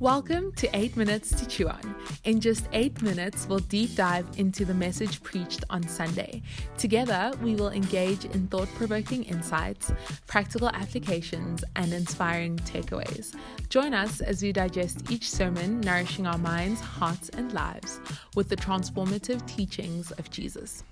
Welcome to 8 Minutes to Chew On. In just 8 minutes, we'll deep dive into the message preached on Sunday. Together, we will engage in thought provoking insights, practical applications, and inspiring takeaways. Join us as we digest each sermon, nourishing our minds, hearts, and lives with the transformative teachings of Jesus.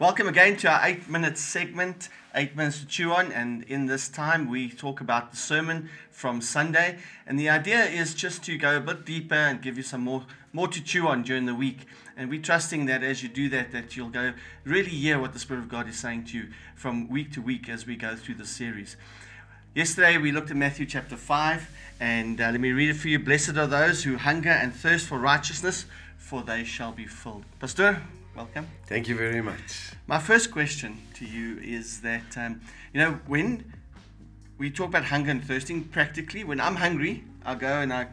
Welcome again to our eight minute segment, eight minutes to chew on. And in this time, we talk about the sermon from Sunday. And the idea is just to go a bit deeper and give you some more, more to chew on during the week. And we're trusting that as you do that, that you'll go really hear what the Spirit of God is saying to you from week to week as we go through the series. Yesterday, we looked at Matthew chapter 5, and uh, let me read it for you. Blessed are those who hunger and thirst for righteousness, for they shall be filled. Pastor, welcome. Thank you very much. My first question to you is that, um, you know, when we talk about hunger and thirsting, practically, when I'm hungry, I go and I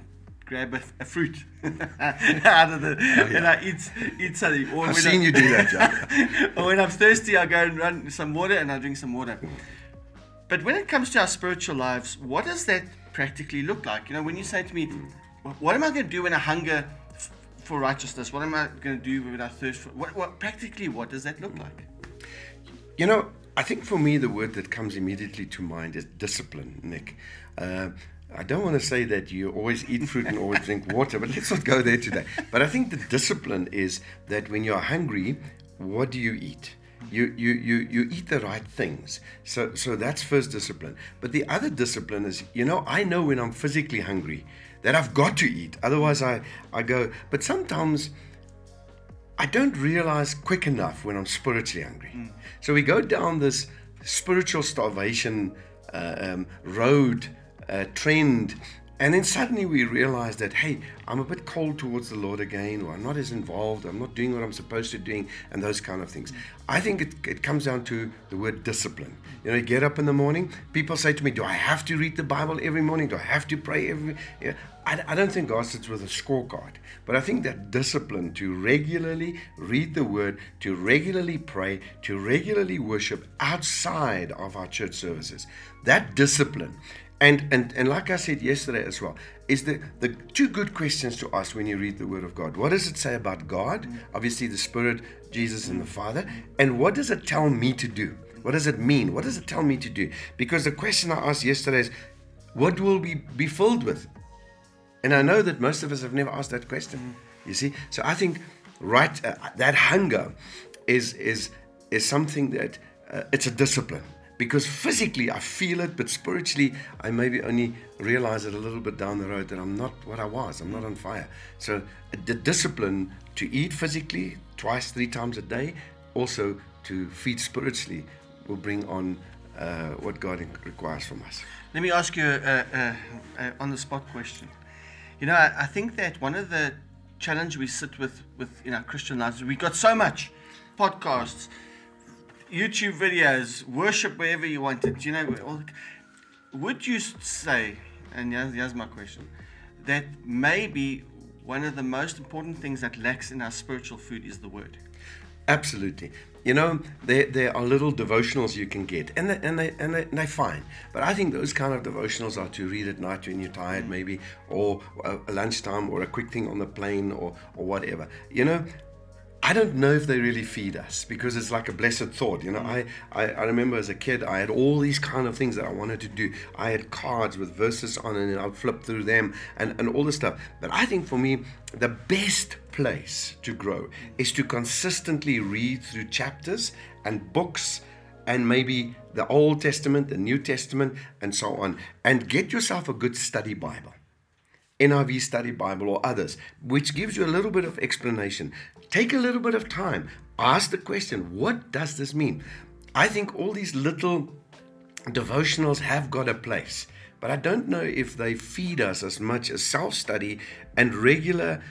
grab a, a fruit out of the, Oh, yeah. and I eat, eat something. Or I've seen I- you do that, John. or when I'm thirsty, I go and run some water and I drink some water. But when it comes to our spiritual lives, what does that practically look like? You know, when you say to me, what am I going to do when I hunger for righteousness? What am I going to do when I thirst for? What, what practically, what does that look like? You know, I think for me, the word that comes immediately to mind is discipline, Nick. Uh, I don't want to say that you always eat fruit and always drink water, but let's not go there today. But I think the discipline is that when you're hungry, what do you eat? You, you, you, you eat the right things. So, so that's first discipline. But the other discipline is, you know, I know when I'm physically hungry that I've got to eat. Otherwise, I, I go, but sometimes I don't realize quick enough when I'm spiritually hungry. So we go down this spiritual starvation uh, um, road uh, trend, and then suddenly we realize that hey, I'm a bit cold towards the Lord again, or I'm not as involved, I'm not doing what I'm supposed to doing, and those kind of things. I think it, it comes down to the word discipline. You know, you get up in the morning. People say to me, "Do I have to read the Bible every morning? Do I have to pray every?" Yeah. I, I don't think God sits with a scorecard, but I think that discipline to regularly read the Word, to regularly pray, to regularly worship outside of our church services, that discipline, and and and like I said yesterday as well, is the the two good questions to ask when you read the Word of God. What does it say about God? Obviously, the Spirit, Jesus, and the Father, and what does it tell me to do? What does it mean? What does it tell me to do? Because the question I asked yesterday is, what will we be filled with? And I know that most of us have never asked that question. You see, so I think right uh, that hunger is is is something that uh, it's a discipline because physically I feel it, but spiritually I maybe only realize it a little bit down the road that I'm not what I was. I'm not on fire. So uh, the discipline to eat physically twice, three times a day, also to feed spiritually, will bring on uh, what God requires from us. Let me ask you a, on the spot question. You know, I, I think that one of the challenge we sit with with in our Christian lives, we got so much podcasts, YouTube videos, worship wherever you want it. You know, would you say, and here's, my question, that maybe one of the most important things that lacks in our spiritual food is the Word? Absolutely. You know, there, there are little devotionals you can get, and they, and, they, and, they, and they're fine. But I think those kind of devotionals are to read at night when you're tired, mm. maybe, or a, a lunchtime, or a quick thing on the plane, or, or whatever. You know, I don't know if they really feed us because it's like a blessed thought. You know, mm. I, I, I remember as a kid, I had all these kind of things that I wanted to do. I had cards with verses on and I would flip through them and, and all this stuff. But I think for me, the best place to grow is to consistently read through chapters and books and maybe the Old Testament, the New Testament, and so on, and get yourself a good study Bible. NIV Study Bible or others, which gives you a little bit of explanation. Take a little bit of time. Ask the question, what does this mean? I think all these little devotionals have got a place, but I don't know if they feed us as much as self study and regular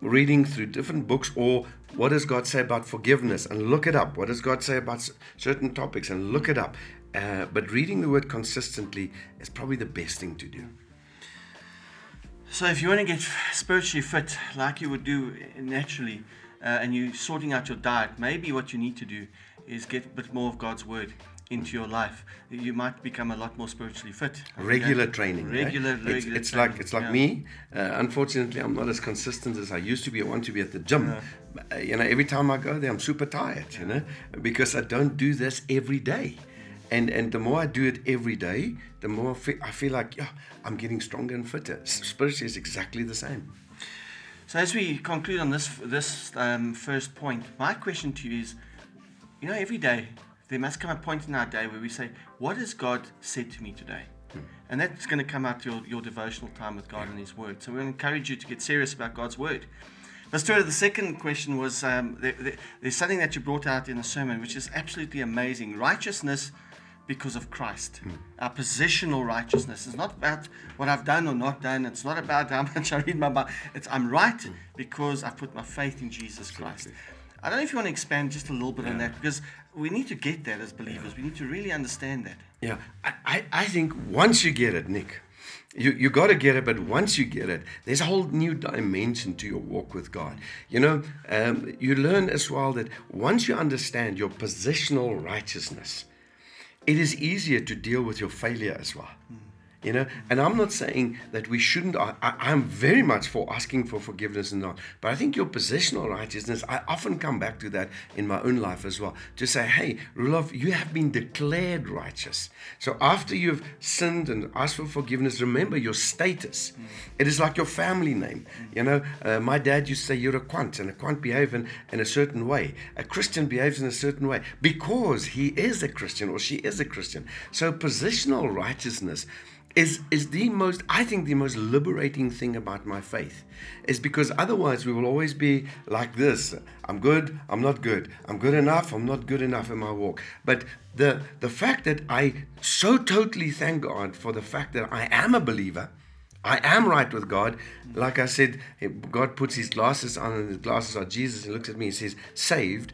reading through different books or what does God say about forgiveness and look it up. What does God say about certain topics and look it up. Uh, but reading the word consistently is probably the best thing to do. So, if you want to get spiritually fit, like you would do naturally, uh, and you're sorting out your diet, maybe what you need to do is get a bit more of God's word into your life, you might become a lot more spiritually fit. Regular training. Regular, It's, regular it's training, like it's like yeah. me. Uh, unfortunately, I'm not as consistent as I used to be. I want to be at the gym. Uh, you know, every time I go there, I'm super tired. You know, because I don't do this every day. And and the more I do it every day, the more I feel, I feel like yeah, I'm getting stronger and fitter. Spiritually, it's exactly the same. So as we conclude on this this um, first point, my question to you is, you know, every day there must come a point in our day where we say, "What has God said to me today?" And that's going to come out your, your devotional time with God and His Word. So we encourage you to get serious about God's Word. But Stuart, the second question was um, there, there- there's something that you brought out in the sermon, which is absolutely amazing. Righteousness because of Christ. Our positional righteousness is not about what I've done or not done. It's not about how much I read my Bible. It's I'm right because I put my faith in Jesus Christ. I don't know if you want to expand just a little bit on that because we need to get that as believers. We need to really understand that. Yeah, I, I, I think once you get it, Nick, you, you got to get it, but once you get it, there's a whole new dimension to your walk with God. You know, um, you learn as well that once you understand your positional righteousness, it is easier to deal with your failure as well. Hmm. You know, and I'm not saying that we shouldn't. I, I'm very much for asking for forgiveness and not. But I think your positional righteousness. I often come back to that in my own life as well. To say, hey, Rudolph, you have been declared righteous. So after you've sinned and asked for forgiveness, remember your status. It is like your family name. You know, uh, my dad used to say you're a quant, and a quant behaves in, in a certain way. A Christian behaves in a certain way because he is a Christian or she is a Christian. So positional righteousness is is the most I think the most liberating thing about my faith is because otherwise we will always be like this I'm good I'm not good I'm good enough I'm not good enough in my walk but the the fact that I so totally thank God for the fact that I am a believer I am right with God. Like I said, God puts his glasses on, and his glasses are Jesus. He looks at me and says, Saved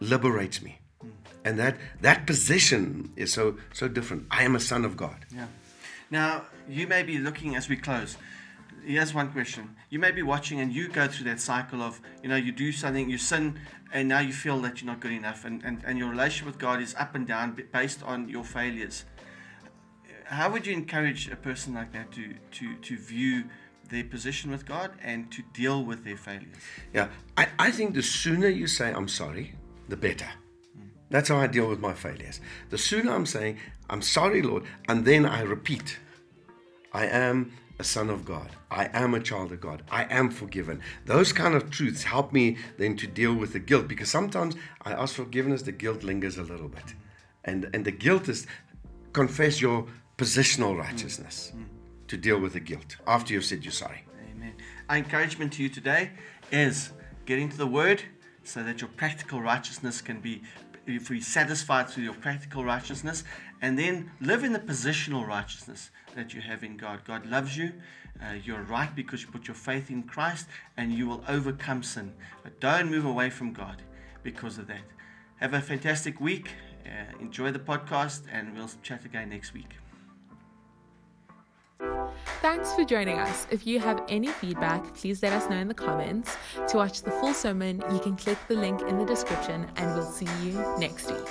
liberates me. Hmm. And that, that position is so, so different. I am a son of God. Yeah. Now, you may be looking as we close. Here's one question. You may be watching and you go through that cycle of, you know, you do something, you sin, and now you feel that you're not good enough, and, and, and your relationship with God is up and down based on your failures. How would you encourage a person like that to, to, to view their position with God and to deal with their failures? Yeah, I, I think the sooner you say, I'm sorry, the better. That's how I deal with my failures. The sooner I'm saying, I'm sorry, Lord, and then I repeat, I am a son of God. I am a child of God. I am forgiven. Those kind of truths help me then to deal with the guilt because sometimes I ask forgiveness, the guilt lingers a little bit. And, and the guilt is confess your positional righteousness mm, mm. to deal with the guilt after you've said you're sorry. Amen. Our encouragement to you today is get into the Word so that your practical righteousness can be if we satisfied through your practical righteousness, and then live in the positional righteousness that you have in God. God loves you. Uh, you're right because you put your faith in Christ, and you will overcome sin. But don't move away from God because of that. Have a fantastic week. Uh, enjoy the podcast, and we'll chat again next week. Thanks for joining us. If you have any feedback, please let us know in the comments. To watch the full sermon, you can click the link in the description, and we'll see you next week.